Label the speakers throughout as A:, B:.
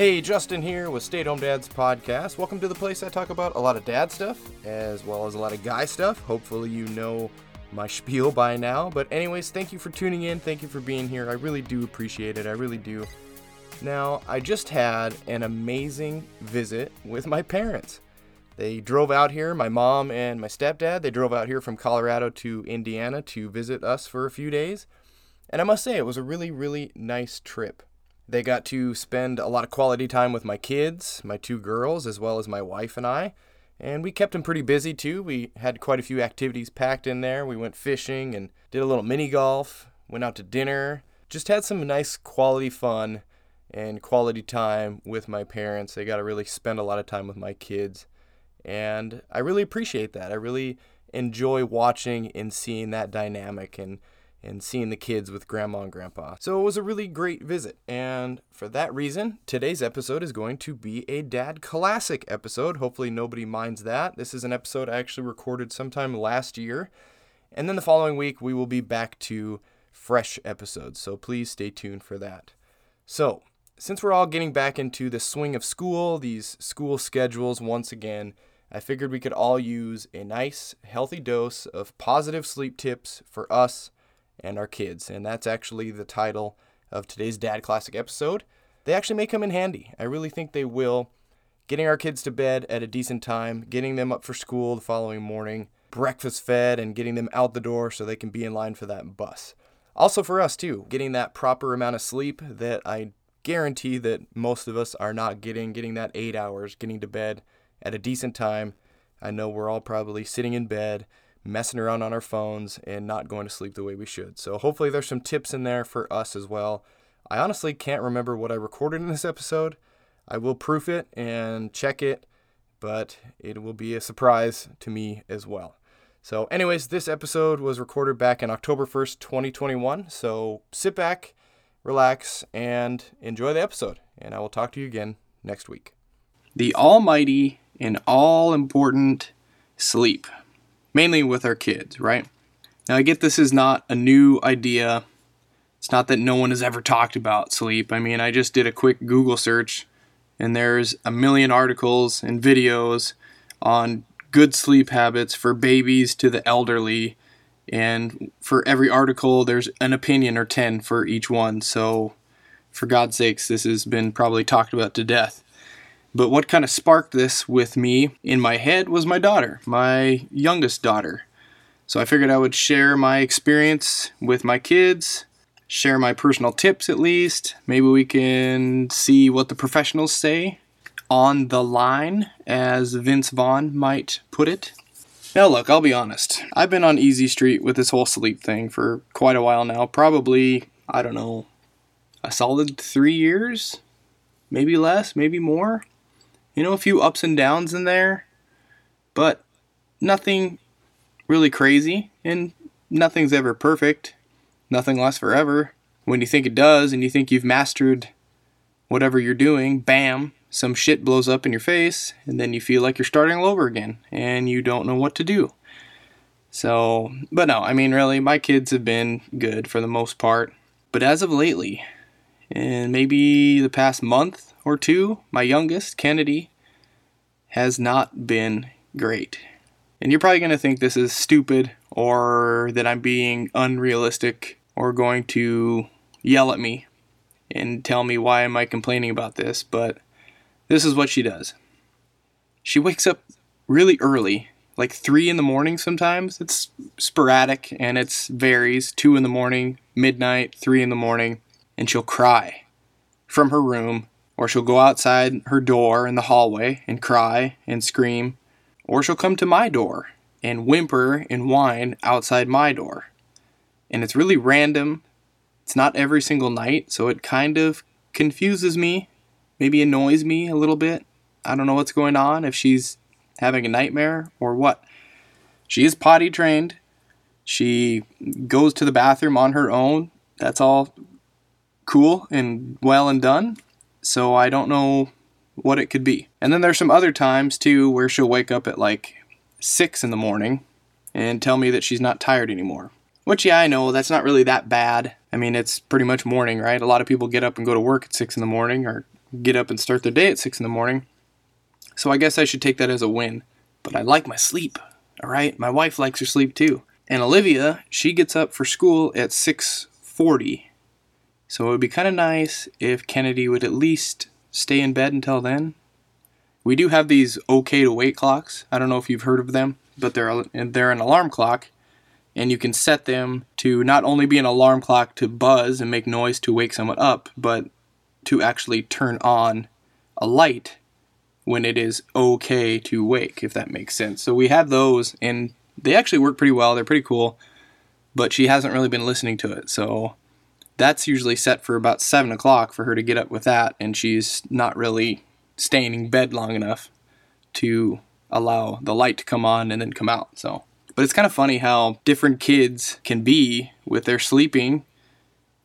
A: Hey, Justin here with Stay at Home Dads podcast. Welcome to the place I talk about a lot of dad stuff as well as a lot of guy stuff. Hopefully, you know my spiel by now. But, anyways, thank you for tuning in. Thank you for being here. I really do appreciate it. I really do. Now, I just had an amazing visit with my parents. They drove out here, my mom and my stepdad, they drove out here from Colorado to Indiana to visit us for a few days. And I must say, it was a really, really nice trip. They got to spend a lot of quality time with my kids, my two girls, as well as my wife and I. And we kept them pretty busy too. We had quite a few activities packed in there. We went fishing and did a little mini golf, went out to dinner, just had some nice quality fun and quality time with my parents. They got to really spend a lot of time with my kids. And I really appreciate that. I really enjoy watching and seeing that dynamic and and seeing the kids with grandma and grandpa. So it was a really great visit. And for that reason, today's episode is going to be a dad classic episode. Hopefully, nobody minds that. This is an episode I actually recorded sometime last year. And then the following week, we will be back to fresh episodes. So please stay tuned for that. So, since we're all getting back into the swing of school, these school schedules once again, I figured we could all use a nice, healthy dose of positive sleep tips for us and our kids. And that's actually the title of today's Dad Classic episode. They actually may come in handy. I really think they will. Getting our kids to bed at a decent time, getting them up for school the following morning, breakfast fed, and getting them out the door so they can be in line for that bus. Also, for us, too, getting that proper amount of sleep that I guarantee that most of us are not getting, getting that eight hours, getting to bed at a decent time. I know we're all probably sitting in bed messing around on our phones and not going to sleep the way we should. So hopefully there's some tips in there for us as well. I honestly can't remember what I recorded in this episode. I will proof it and check it, but it will be a surprise to me as well. So, anyways, this episode was recorded back in October 1st, 2021. So, sit back, relax, and enjoy the episode. And I will talk to you again next week. The almighty and all important sleep mainly with our kids, right? Now, I get this is not a new idea. It's not that no one has ever talked about sleep. I mean, I just did a quick Google search, and there's a million articles and videos on good sleep habits for babies to the elderly. And for every article, there's an opinion or 10 for each one. So, for God's sakes, this has been probably talked about to death. But what kind of sparked this with me in my head was my daughter, my youngest daughter. So I figured I would share my experience with my kids, share my personal tips at least. Maybe we can see what the professionals say on the line, as Vince Vaughn might put it. Now, look, I'll be honest. I've been on Easy Street with this whole sleep thing for quite a while now. Probably, I don't know, a solid three years? Maybe less, maybe more you know, a few ups and downs in there, but nothing really crazy, and nothing's ever perfect. Nothing lasts forever. When you think it does and you think you've mastered whatever you're doing, bam, some shit blows up in your face, and then you feel like you're starting all over again and you don't know what to do. So, but no, I mean, really, my kids have been good for the most part. But as of lately, and maybe the past month, or two, my youngest, Kennedy, has not been great. And you're probably going to think this is stupid or that I'm being unrealistic or going to yell at me and tell me why am I complaining about this, but this is what she does. She wakes up really early, like 3 in the morning sometimes. It's sporadic and it varies 2 in the morning, midnight, 3 in the morning, and she'll cry from her room or she'll go outside her door in the hallway and cry and scream, or she'll come to my door and whimper and whine outside my door. And it's really random. It's not every single night, so it kind of confuses me, maybe annoys me a little bit. I don't know what's going on, if she's having a nightmare or what. She is potty trained. She goes to the bathroom on her own. That's all cool and well and done so I don't know what it could be. And then there's some other times too where she'll wake up at like 6 in the morning and tell me that she's not tired anymore. Which, yeah, I know that's not really that bad. I mean, it's pretty much morning, right? A lot of people get up and go to work at 6 in the morning or get up and start their day at 6 in the morning. So I guess I should take that as a win. But I like my sleep. All right? My wife likes her sleep too. And Olivia, she gets up for school at 6:40. So it would be kind of nice if Kennedy would at least stay in bed until then. We do have these okay to wait clocks. I don't know if you've heard of them, but they're they're an alarm clock and you can set them to not only be an alarm clock to buzz and make noise to wake someone up, but to actually turn on a light when it is okay to wake, if that makes sense. So we have those, and they actually work pretty well. They're pretty cool, but she hasn't really been listening to it. So that's usually set for about 7 o'clock for her to get up with that, and she's not really staying in bed long enough to allow the light to come on and then come out. So but it's kind of funny how different kids can be with their sleeping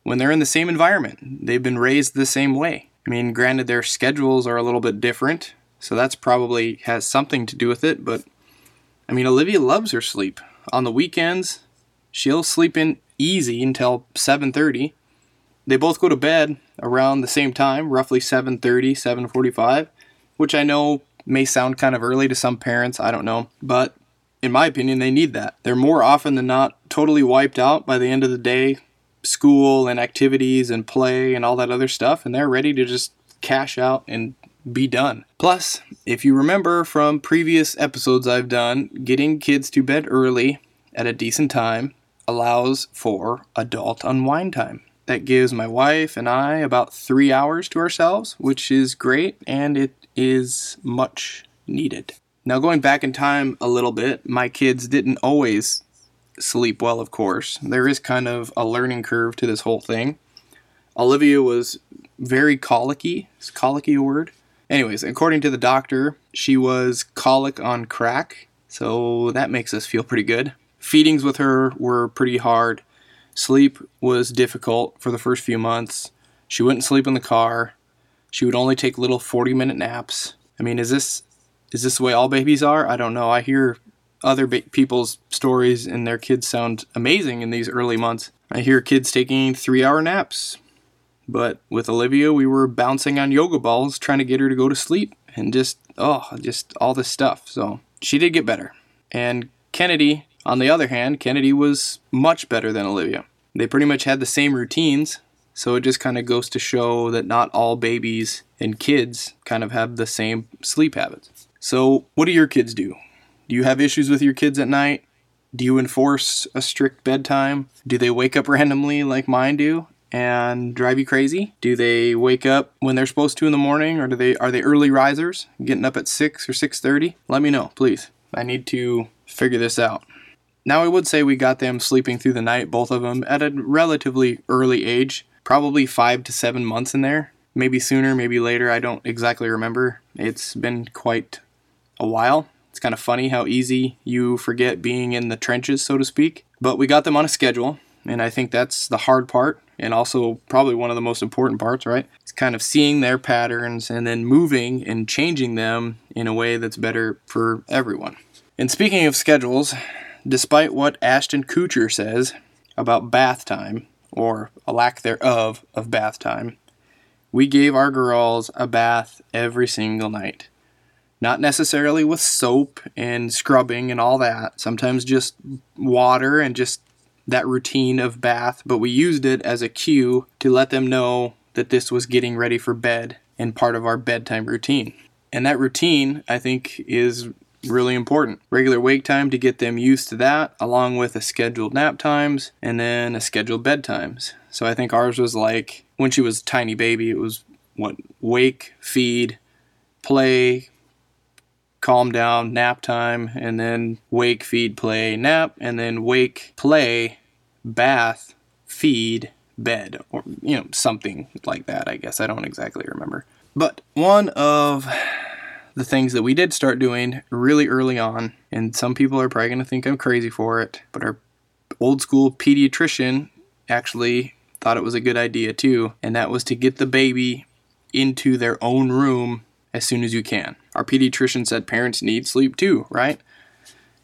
A: when they're in the same environment. They've been raised the same way. I mean, granted, their schedules are a little bit different, so that's probably has something to do with it. But I mean, Olivia loves her sleep. On the weekends, she'll sleep in easy until 7:30. They both go to bed around the same time, roughly 7:30, 7:45, which I know may sound kind of early to some parents, I don't know, but in my opinion, they need that. They're more often than not totally wiped out by the end of the day, school and activities and play and all that other stuff, and they're ready to just cash out and be done. Plus, if you remember from previous episodes I've done, getting kids to bed early at a decent time allows for adult unwind time. That gives my wife and I about three hours to ourselves, which is great and it is much needed. Now, going back in time a little bit, my kids didn't always sleep well, of course. There is kind of a learning curve to this whole thing. Olivia was very colicky. Is colicky a word? Anyways, according to the doctor, she was colic on crack, so that makes us feel pretty good. Feedings with her were pretty hard. Sleep was difficult for the first few months. She wouldn't sleep in the car. She would only take little 40 minute naps. I mean, is this is this the way all babies are? I don't know. I hear other ba- people's stories and their kids sound amazing in these early months. I hear kids taking three hour naps. But with Olivia, we were bouncing on yoga balls trying to get her to go to sleep and just, oh, just all this stuff. So she did get better. And Kennedy, on the other hand, Kennedy was much better than Olivia. They pretty much had the same routines. So it just kind of goes to show that not all babies and kids kind of have the same sleep habits. So, what do your kids do? Do you have issues with your kids at night? Do you enforce a strict bedtime? Do they wake up randomly like mine do and drive you crazy? Do they wake up when they're supposed to in the morning or do they are they early risers, getting up at 6 or 6:30? Let me know, please. I need to figure this out. Now I would say we got them sleeping through the night, both of them, at a relatively early age, probably 5 to 7 months in there. Maybe sooner, maybe later, I don't exactly remember. It's been quite a while. It's kind of funny how easy you forget being in the trenches, so to speak. But we got them on a schedule, and I think that's the hard part, and also probably one of the most important parts, right? It's kind of seeing their patterns and then moving and changing them in a way that's better for everyone. And speaking of schedules, despite what Ashton Kutcher says about bath time, or a lack thereof of bath time, we gave our girls a bath every single night. Not necessarily with soap and scrubbing and all that. Sometimes just water and just that routine of bath, but we used it as a cue to let them know that this was getting ready for bed and part of our bedtime routine. And that routine, I think, is really important. Regular wake time to get them used to that, along with a scheduled nap times and then a scheduled bedtimes. So I think ours was like when she was a tiny baby, it was what wake, feed, play, calm down, nap time, and then wake, feed, play, nap, and then wake, play, bath, feed, bed, or, you know, something like that, I guess. I don't exactly remember. But one of the things that we did start doing really early on, and some people are probably going to think I'm crazy for it, but our old school pediatrician actually thought it was a good idea too, and that was to get the baby into their own room as soon as you can. Our pediatrician said parents need sleep too, right?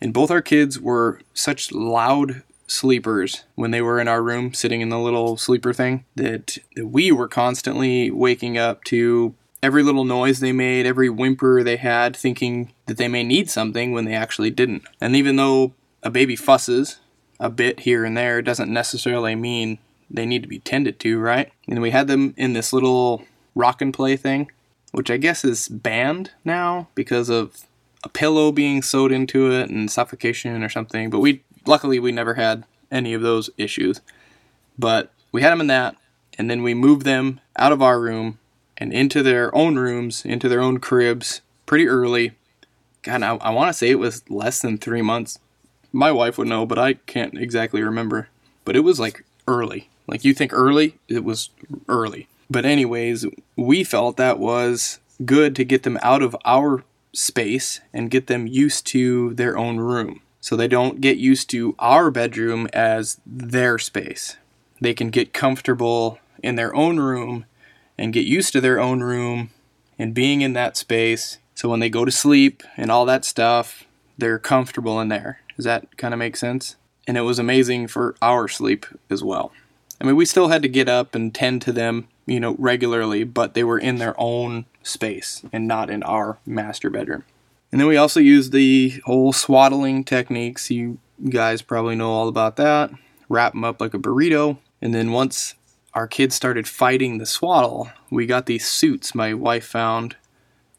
A: And both our kids were such loud sleepers when they were in our room sitting in the little sleeper thing that we were constantly waking up to every little noise they made, every whimper they had, thinking that they may need something when they actually didn't. And even though a baby fusses a bit here and there, doesn't necessarily mean they need to be tended to, right? And we had them in this little rock and play thing, which I guess is banned now because of a pillow being sewed into it and suffocation or something. But we luckily we never had any of those issues. But we had them in that, and then we moved them out of our room and into their own rooms, into their own cribs pretty early. God, I, I want to say it was less than three months. My wife would know, but I can't exactly remember. But it was like early. Like you think early, it was early. But, anyways, we felt that was good to get them out of our space and get them used to their own room. So they don't get used to our bedroom as their space. They can get comfortable in their own room and get used to their own room and being in that space. So when they go to sleep and all that stuff, they're comfortable in there. Does that kind of make sense? And it was amazing for our sleep as well. I mean, we still had to get up and tend to them, you know, regularly, but they were in their own space and not in our master bedroom. And then we also used the whole swaddling techniques. You guys probably know all about that. Wrap them up like a burrito. And then once our kids started fighting the swaddle, we got these suits my wife found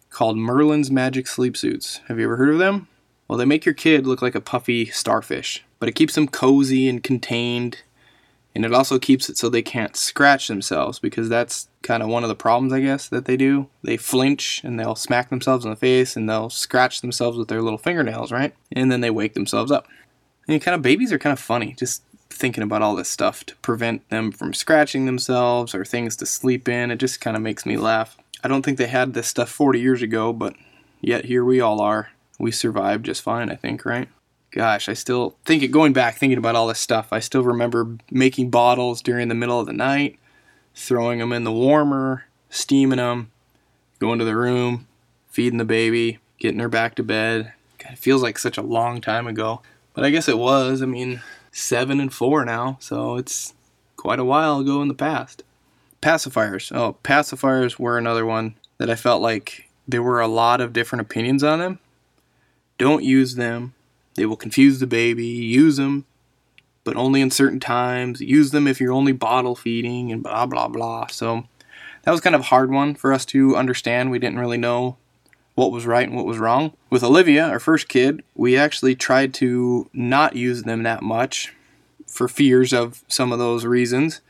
A: called Merlin's Magic Sleep Suits. Have you ever heard of them? Well, they make your kid look like a puffy starfish, but it keeps them cozy and contained and it also keeps it so they can't scratch themselves because that's kind of one of the problems I guess that they do. They flinch and they'll smack themselves in the face and they'll scratch themselves with their little fingernails, right? And then they wake themselves up. And kind of babies are kind of funny just thinking about all this stuff to prevent them from scratching themselves or things to sleep in. It just kind of makes me laugh. I don't think they had this stuff 40 years ago, but yet here we all are. We survived just fine, I think, right? gosh, I still think it going back thinking about all this stuff. I still remember making bottles during the middle of the night, throwing them in the warmer, steaming them, going to the room, feeding the baby, getting her back to bed. God, it feels like such a long time ago, but I guess it was. I mean, seven and four now, so it's quite a while ago in the past. Pacifiers. Oh, pacifiers were another one that I felt like there were a lot of different opinions on them. Don't use them they will confuse the baby, use them, but only in certain times. Use them if you're only bottle feeding and blah, blah, blah. So that was kind of a hard one for us to understand. We didn't really know what was right and what was wrong. With Olivia, our first kid, we actually tried to not use them that much for fears of some of those reasons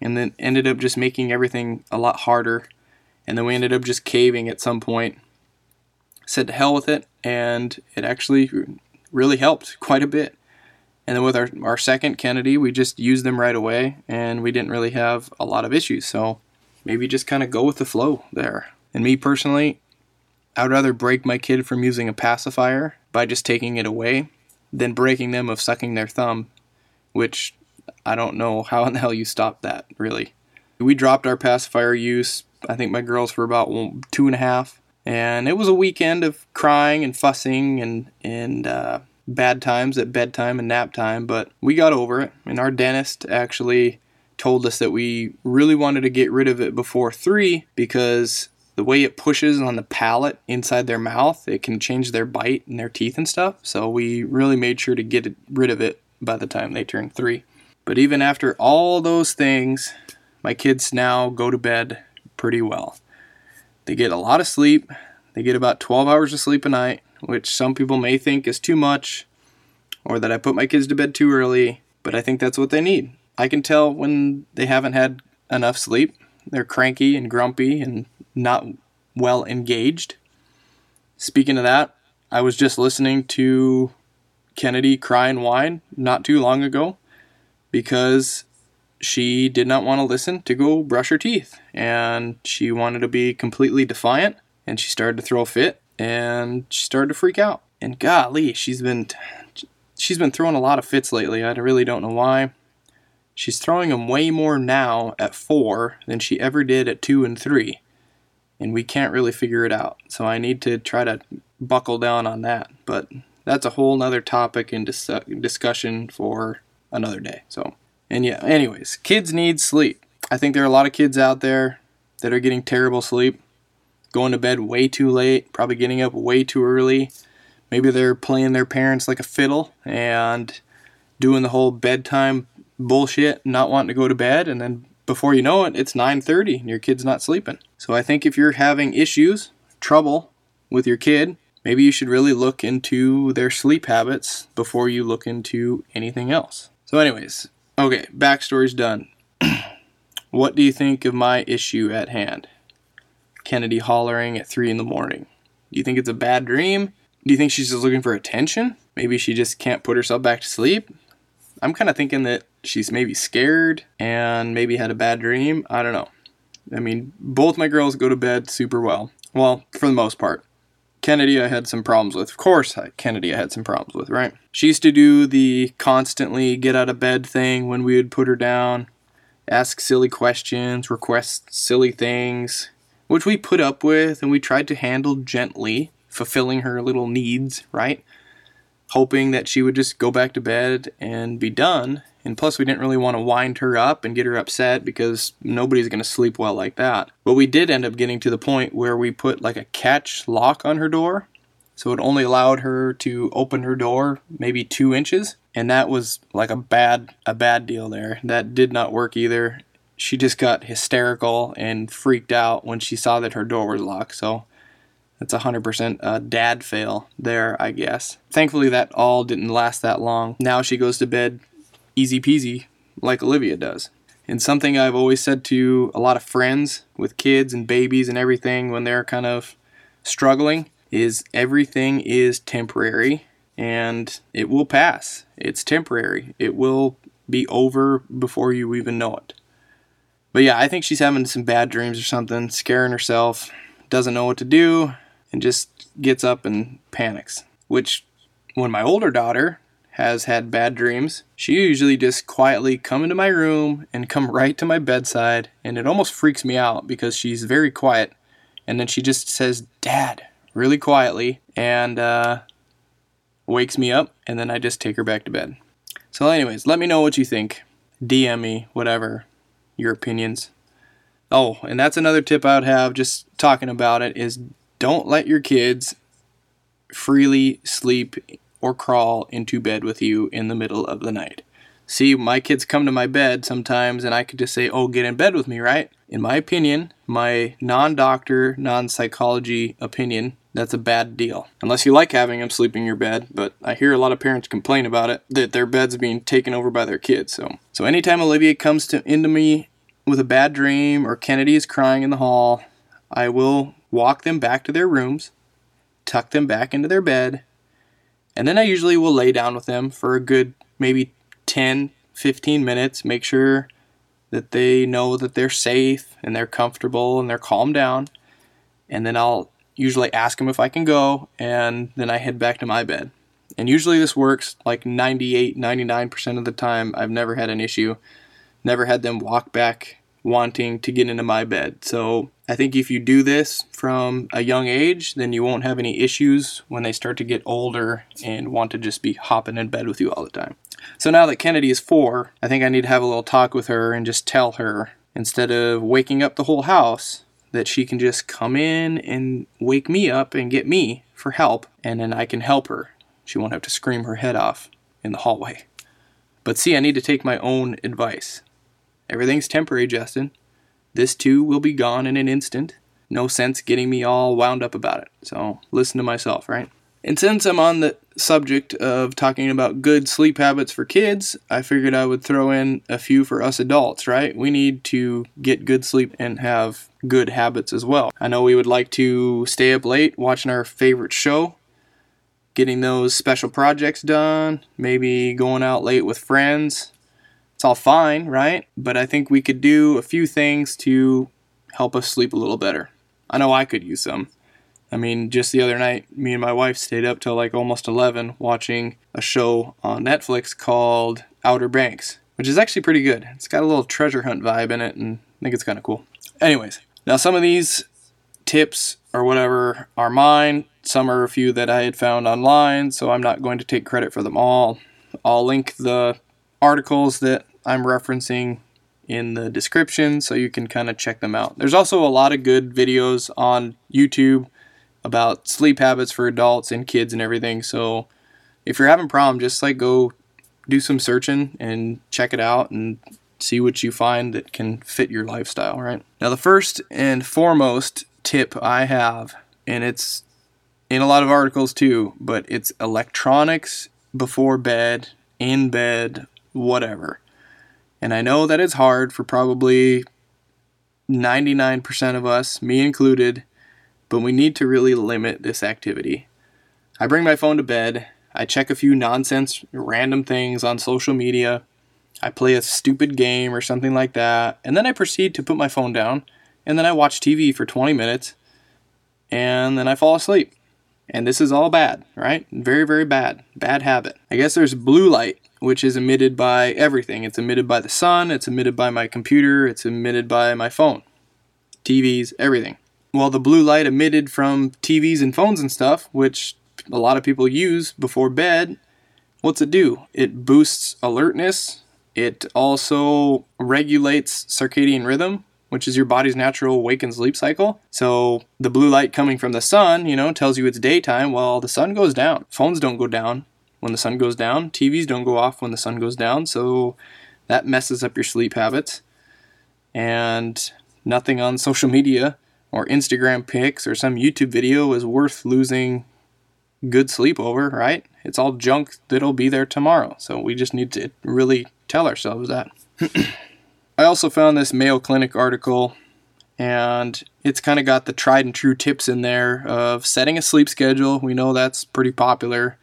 A: and then ended up just making everything a lot harder. And then we ended up just caving at some point. Said to hell with it, and it actually really helped quite a bit. And then with our, our second Kennedy, we just used them right away and we didn't really have a lot of issues. So maybe just kind of go with the flow there. And me personally, I would rather break my kid from using a pacifier by just taking it away than breaking them of sucking their thumb, which I don't know how in the hell you stop that, really. We dropped our pacifier use, I think my girls for about two and a half, and it was a weekend of crying and fussing and and uh, bad times at bedtime and nap time, but we got over it. And our dentist actually told us that we really wanted to get rid of it before three because the way it pushes on the palate inside their mouth, it can change their bite and their teeth and stuff. So we really made sure to get rid of it by the time they turned three. But even after all those things, my kids now go to bed pretty well. They get a lot of sleep. They get about 12 hours of sleep a night, which some people may think is too much or that I put my kids to bed too early, but I think that's what they need. I can tell when they haven't had enough sleep. They're cranky and grumpy and not well engaged. Speaking of that, I was just listening to Kennedy cry and whine not too long ago because she did not want to listen to go brush her teeth and she wanted to be completely defiant and she started to throw a fit and she started to freak out. And golly she's been she's been throwing a lot of fits lately. I really don't know why she's throwing them way more now at four than she ever did at two and three and we can't really figure it out so i need to try to buckle down on that but that's a whole nother topic and dis- discussion for another day so and yeah, anyways, kids need sleep. I think there are a lot of kids out there that are getting terrible sleep. going to bed way too late, probably getting up way too early. Maybe they're playing their parents like a fiddle and doing the whole bedtime bullshit, not wanting to go to bed, and then before you know it, it's 9:30 and your kid's not sleeping. So I think if you're having issues, trouble with your kid, maybe you should really look into their sleep habits before you look into anything else. So anyways, okay, backstory's done. what do you think of my issue at hand? Kennedy hollering at 3 in the morning. Do you think it's a bad dream? Do you think she's just looking for attention? Maybe she just can't put herself back to sleep? I'm kind of thinking that she's maybe scared and maybe had a bad dream. I don't know. I mean, both my girls go to bed super well. Well, for the most part. Kennedy, I had some problems with. Of course, Kennedy, I had some problems with, right? She used to do the constantly get out of bed thing when we would put her down, ask silly questions, request silly things, which we put up with and we tried to handle gently, fulfilling her little needs, right? hoping that she would just go back to bed and be done. And plus, we didn't really want to wind her up and get her upset because nobody's going to sleep well like that. But we did end up getting to the point where we put like a catch lock on her door. So it only allowed her to open her door maybe two inches. And that was like a bad a bad deal there. That did not work either. She just got hysterical and freaked out when she saw that her door was locked. So that's a 100% a uh, dad fail there, I guess. Thankfully, that all didn't last that long. Now she goes to bed easy peasy, like Olivia does. And something I've always said to a lot of friends with kids and babies and everything when they're kind of struggling is everything is temporary and it will pass. It's temporary. It will be over before you even know it. But yeah, I think she's having some bad dreams or something, scaring herself, doesn't know what to do, and just gets up and panics. Which, when my older daughter has had bad dreams, she usually just quietly come into my room and come right to my bedside, and it almost freaks me out because she's very quiet, and then she just says, "Dad," really quietly, and uh, wakes me up, and then I just take her back to bed. So, anyways, let me know what you think. DM me, whatever, your opinions. Oh, and that's another tip I would have just talking about it is don't let your kids freely sleep or crawl into bed with you in the middle of the night. See, my kids come to my bed sometimes and I could just say, oh, get in bed with me, right? In my opinion, my non doctor, non psychology opinion, that's a bad deal. Unless you like having them sleep in your bed, but I hear a lot of parents complain about it, that their bed's being taken over by their kids. So, so anytime Olivia comes to into me with a bad dream or Kennedy is crying in the hall, I will walk them back to their rooms, tuck them back into their bed, and then I usually will lay down with them for a good maybe 10, 15 minutes, make sure that they know that they're safe and they're comfortable and they're calmed down. And then I'll usually ask them if I can go, and then I head back to my bed. And usually this works like 98, 99% of the time. I've never had an issue. Never had them walk back wanting to get into my bed. So I think if you do this from a young age, then you won't have any issues when they start to get older and want to just be hopping in bed with you all the time. So now that Kennedy is four, I think I need to have a little talk with her and just tell her instead of waking up the whole house that she can just come in and wake me up and get me for help, and then I can help her. She won't have to scream her head off in the hallway. But see, I need to take my own advice. Everything's temporary, Justin. This too will be gone in an instant. No sense getting me all wound up about it. So listen to myself, right? And since I'm on the subject of talking about good sleep habits for kids, I figured I would throw in a few for us adults, right? We need to get good sleep and have good habits as well. I know we would like to stay up late watching our favorite show, getting those special projects done, maybe going out late with friends, it's all fine, right? But I think we could do a few things to help us sleep a little better. I know I could use some. I mean, just the other night, me and my wife stayed up till like almost 11 watching a show on Netflix called Outer Banks, which is actually pretty good. It's got a little treasure hunt vibe in it, and I think it's kind of cool. Anyways, now some of these tips or whatever are mine. Some are a few that I had found online, so I'm not going to take credit for them all. I'll link the articles that I'm referencing
B: in the description so you can kind of check them out. There's also a lot of good videos on YouTube about sleep habits for adults and kids and everything. So if you're having problem, just like go do some searching and check it out and see what you find that can fit your lifestyle, right? Now the first and foremost tip I have, and it's in a lot of articles too, but it's electronics before bed, in bed, whatever. And I know that it's hard for probably 99% of us, me included, but we need to really limit this activity. I bring my phone to bed, I check a few nonsense, random things on social media, I play a stupid game or something like that, and then I proceed to put my phone down, and then I watch TV for 20 minutes, and then I fall asleep. And this is all bad, right? Very, very bad. Bad habit. I guess there's blue light, which is emitted by everything. It's emitted by the sun, it's emitted by my computer, it's emitted by my phone, TVs, everything. Well, the blue light emitted from TVs and phones and stuff, which a lot of people use before bed, what's it do? It boosts alertness. It also regulates circadian rhythm, which is your body's natural wake and sleep cycle. So the blue light coming from the sun, you know, tells you it's daytime. Well, the sun goes down. Phones don't go down when the sun goes down. TVs don't go off when the sun goes down. So that messes up your sleep habits. And nothing on social media or Instagram pics or some YouTube video is worth losing good sleep over, right? It's all junk that'll be there tomorrow. So we just need to really tell ourselves that. I also found this Mayo Clinic article, and it's kind of got the tried and true tips in there of setting a sleep schedule. We know that's pretty popular.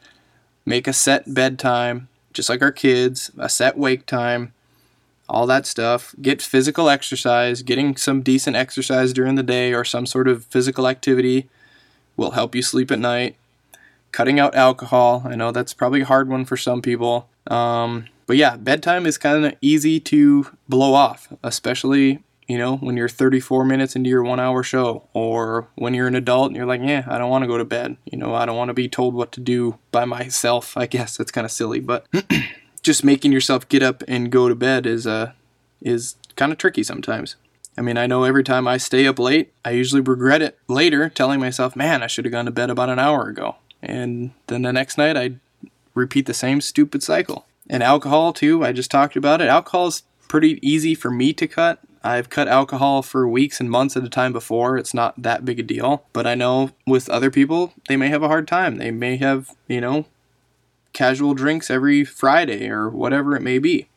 B: Make a set bedtime, just like our kids, a set wake time, all that stuff. Get physical exercise. Getting some decent exercise during the day or some sort of physical activity will help you sleep at night. Cutting out alcohol. I know that's probably a hard one for some people. Um, but yeah, bedtime is kind of easy to blow off, especially you know when you're 34 minutes into your one hour show, or when you're an adult and you're like, yeah, I don't want to go to bed. You know, I don't want to be told what to do by myself. I guess that's kind of silly, but just making yourself get up and go to bed is uh is kind of tricky sometimes. I mean, I know every time I stay up late, I usually regret it later, telling myself, man, I should have gone to bed about an hour ago. And then the next night, I repeat the same stupid cycle. And alcohol, too, I just talked about it. Alcohol is pretty easy for me to cut. I've cut alcohol for weeks and months at a time before. It's not that big a deal. But I know with other people, they may have a hard time. They may have, you know, casual drinks every Friday or whatever it may be.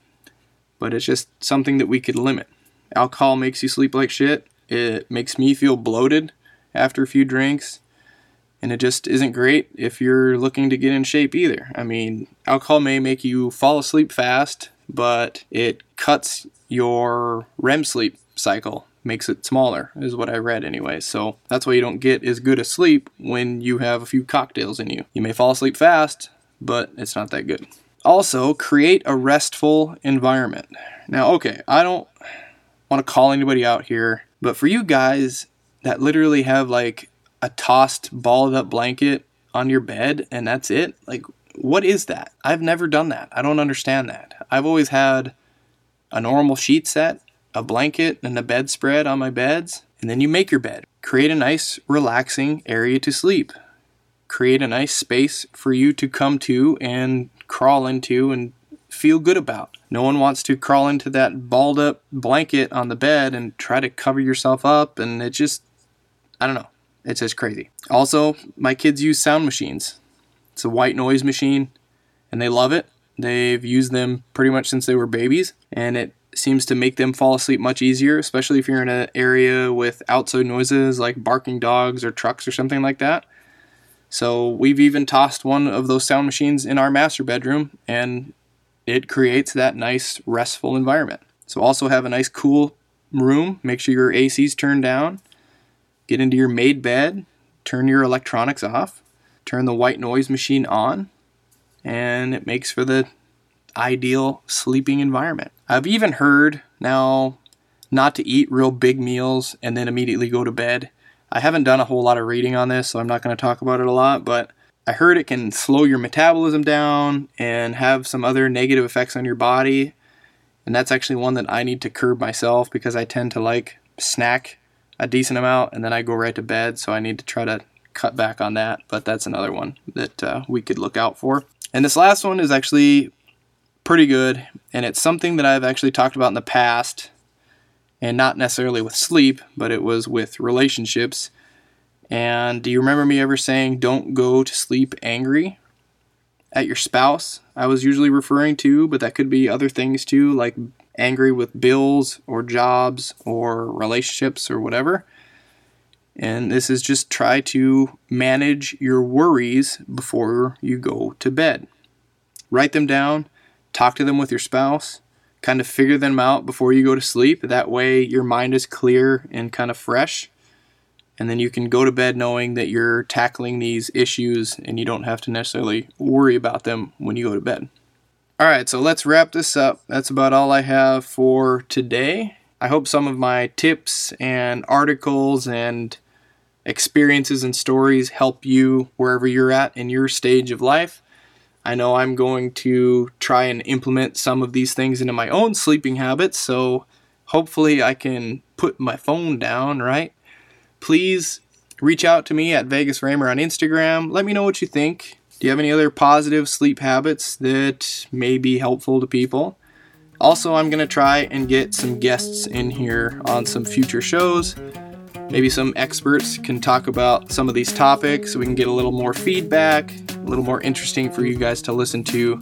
B: But it's just something that we could limit. Alcohol makes you sleep like shit. It makes me feel bloated after a few drinks and it just isn't great if you're looking to get in shape either. I mean, alcohol may make you fall asleep fast, but it cuts your REM sleep cycle, makes it smaller, is what I read anyway. So that's why you don't get as good a sleep when you have a few cocktails in you. You may fall asleep fast, but it's not that good. Also, create a restful environment. Now, okay, I don't want to call anybody out here, but for you guys that literally have like a tossed balled up blanket on your bed and that's it? Like what is that? I've never done that. I don't understand that. I've always had a normal sheet set, a blanket and a bedspread on my beds, and then you make your bed. Create a nice relaxing area to sleep. Create a nice space for you to come to and crawl into and feel good about. No one wants to crawl into that balled up blanket on the bed and try to cover yourself up and it just I don't know. It's just crazy. Also, my kids use sound machines. It's a white noise machine, and they love it. They've used them pretty much since they were babies, and it seems to make them fall asleep much easier, especially if you're in an area with outside noises like barking dogs or trucks or something like that. So we've even tossed one of those sound machines in our master bedroom, and it creates that nice restful environment. So also have a nice cool room. Make sure your AC's turned down get into your made bed, turn your electronics off, turn the white noise machine on, and it makes for the ideal sleeping environment. I've even heard now not to eat real big meals and then immediately go to bed. I haven't done a whole lot of reading on this, so I'm not going to talk about it a lot, but I heard it can slow your metabolism down and have some other negative effects on your body. And that's actually one that I need to curb myself because I tend to like snack a decent amount and then I go right to bed. So I need to try to cut back on that. But that's another one that uh, we could look out for. And this last one is actually pretty good. And it's something that I've actually talked about in the past. And not necessarily with sleep, but it was with relationships. And do you remember me ever saying, don't go to sleep angry at your spouse? I was usually referring to, but that could be other things too, like angry with bills or jobs or relationships or whatever. And this is just try to manage your worries before you go to bed. Write them down, talk to them with your spouse, kind of figure them out before you go to sleep. That way, your mind is clear and kind of fresh. And then you can go to bed knowing that you're tackling these issues and you don't have to necessarily worry about them when you go to bed. All right, so let's wrap this up. That's about all I have for today. I hope some of my tips and articles and experiences and stories help you wherever you're at in your stage of life. I know I'm going to try and implement some of these things into my own sleeping habits, so hopefully I can put my phone down, right? Please reach out to me at Vegas Raymer on Instagram. Let me know what you think. Do you have any other positive sleep habits that may be helpful to people? Also, I'm going to try and get some guests in here on some future shows. Maybe some experts can talk about some of these topics so we can get a little more feedback, a little more interesting for you guys to listen to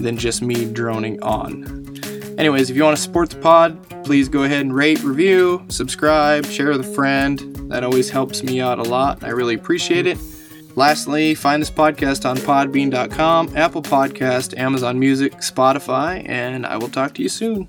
B: than just me droning on. Anyways, if you want to support the pod, please go ahead and rate, review, subscribe, share with a friend. That always helps me out a lot. I really appreciate it. Lastly, find this podcast on podbean.com, Apple Podcast, Amazon Music, Spotify, and I will talk to you soon.